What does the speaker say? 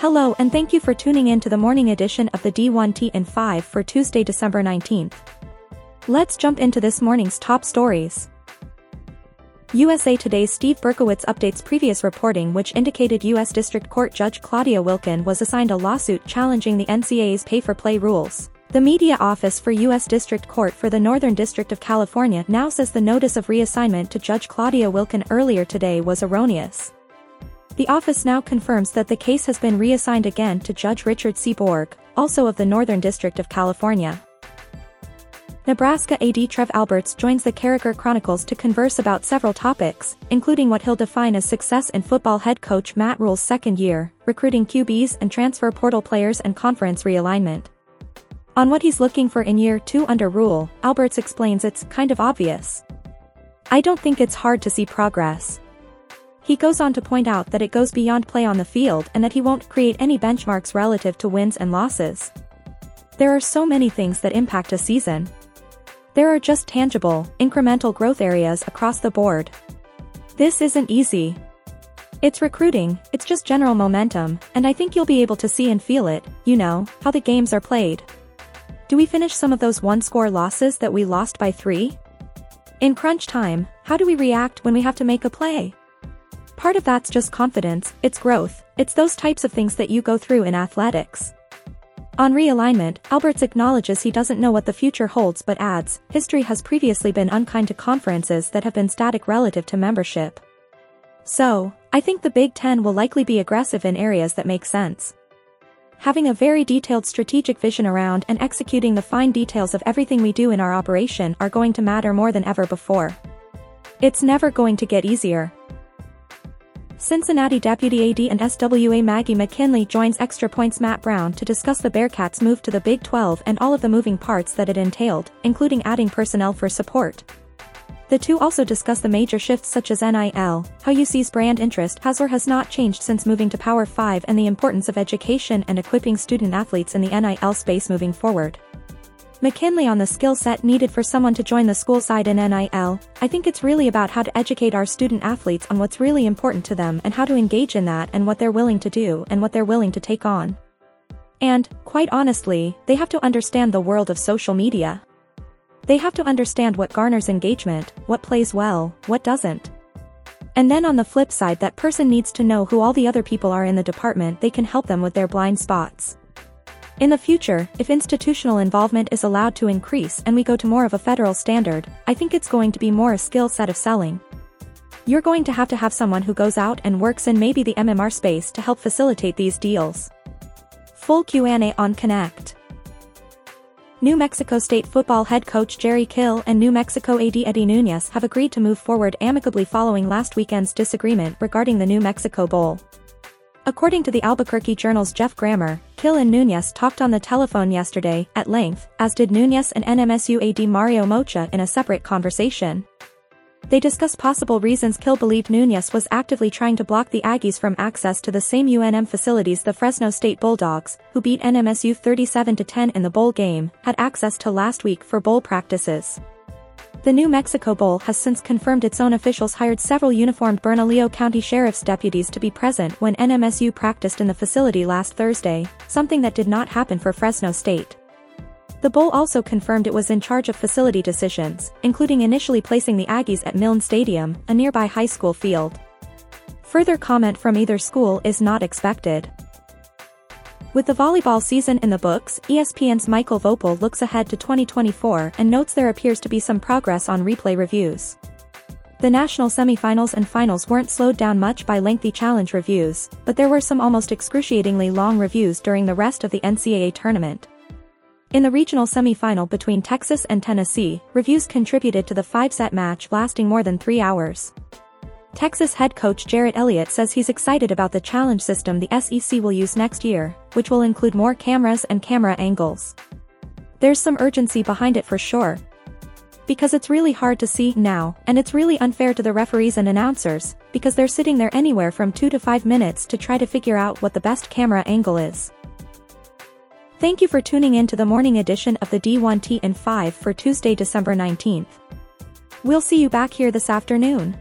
Hello and thank you for tuning in to the morning edition of the D1T and 5 for Tuesday, December 19th. Let's jump into this morning's top stories. USA Today's Steve Berkowitz updates previous reporting which indicated U.S. District Court Judge Claudia Wilken was assigned a lawsuit challenging the NCAA's pay-for-play rules. The media office for U.S. District Court for the Northern District of California now says the notice of reassignment to Judge Claudia Wilken earlier today was erroneous. The office now confirms that the case has been reassigned again to Judge Richard Seeborg, also of the Northern District of California. Nebraska AD Trev Alberts joins the Carriker Chronicles to converse about several topics, including what he'll define as success in football head coach Matt Rhule's second year, recruiting QBs and transfer portal players and conference realignment. On what he's looking for in year two under Rhule, Alberts explains it's kind of obvious. I don't think it's hard to see progress. He goes on to point out that it goes beyond play on the field and that he won't create any benchmarks relative to wins and losses. There are so many things that impact a season. There are just tangible, incremental growth areas across the board. This isn't easy. It's recruiting, it's just general momentum, and I think you'll be able to see and feel it, you know, how the games are played. Do we finish some of those one-score losses that we lost by three? In crunch time, how do we react when we have to make a play? Part of that's just confidence, it's growth, it's those types of things that you go through in athletics. On realignment, Alberts acknowledges he doesn't know what the future holds but adds, history has previously been unkind to conferences that have been static relative to membership. So, I think the Big Ten will likely be aggressive in areas that make sense. Having a very detailed strategic vision around and executing the fine details of everything we do in our operation are going to matter more than ever before. It's never going to get easier. Cincinnati Deputy AD and SWA Maggie McKinley joins Extra Points Matt Brown to discuss the Bearcats' move to the Big 12 and all of the moving parts that it entailed, including adding personnel for support. The two also discuss the major shifts such as NIL, how UC's brand interest has or has not changed since moving to Power 5 and the importance of education and equipping student athletes in the NIL space moving forward. McKinley on the skill set needed for someone to join the school side in NIL, I think it's really about how to educate our student athletes on what's really important to them and how to engage in that and what they're willing to do and what they're willing to take on. And, quite honestly, they have to understand the world of social media. They have to understand what garners engagement, what plays well, what doesn't. And then on the flip side that person needs to know who all the other people are in the department they can help them with their blind spots. In the future, if institutional involvement is allowed to increase and we go to more of a federal standard, I think it's going to be more a skill set of selling. You're going to have to have someone who goes out and works in maybe the MMR space to help facilitate these deals. Full Q&A on Connect. New Mexico State football head coach Jerry Kill and New Mexico AD Eddie Nunez have agreed to move forward amicably following last weekend's disagreement regarding the New Mexico Bowl. According to the Albuquerque Journal's Geoff Grammer, Kill and Nunez talked on the telephone yesterday, at length, as did Nunez and NMSU AD Mario Moccia in a separate conversation. They discussed possible reasons Kill believed Nunez was actively trying to block the Aggies from access to the same UNM facilities the Fresno State Bulldogs, who beat NMSU 37-10 in the bowl game, had access to last week for bowl practices. The New Mexico Bowl has since confirmed its own officials hired several uniformed Bernalillo County Sheriff's deputies to be present when NMSU practiced in the facility last Thursday, something that did not happen for Fresno State. The Bowl also confirmed it was in charge of facility decisions, including initially placing the Aggies at Milne Stadium, a nearby high school field. Further comment from either school is not expected. With the volleyball season in the books, ESPN's Michael Voepel looks ahead to 2024 and notes there appears to be some progress on replay reviews. The national semifinals and finals weren't slowed down much by lengthy challenge reviews, but there were some almost excruciatingly long reviews during the rest of the NCAA tournament. In the regional semifinal between Texas and Tennessee, reviews contributed to the five-set match lasting more than three hours. Texas head coach Jerritt Elliott says he's excited about the challenge system the SEC will use next year, which will include more cameras and camera angles. There's some urgency behind it for sure. Because it's really hard to see now, and it's really unfair to the referees and announcers, because they're sitting there anywhere from 2 to 5 minutes to try to figure out what the best camera angle is. Thank you for tuning in to the morning edition of the D1T and 5 for Tuesday, December 19th. We'll see you back here this afternoon.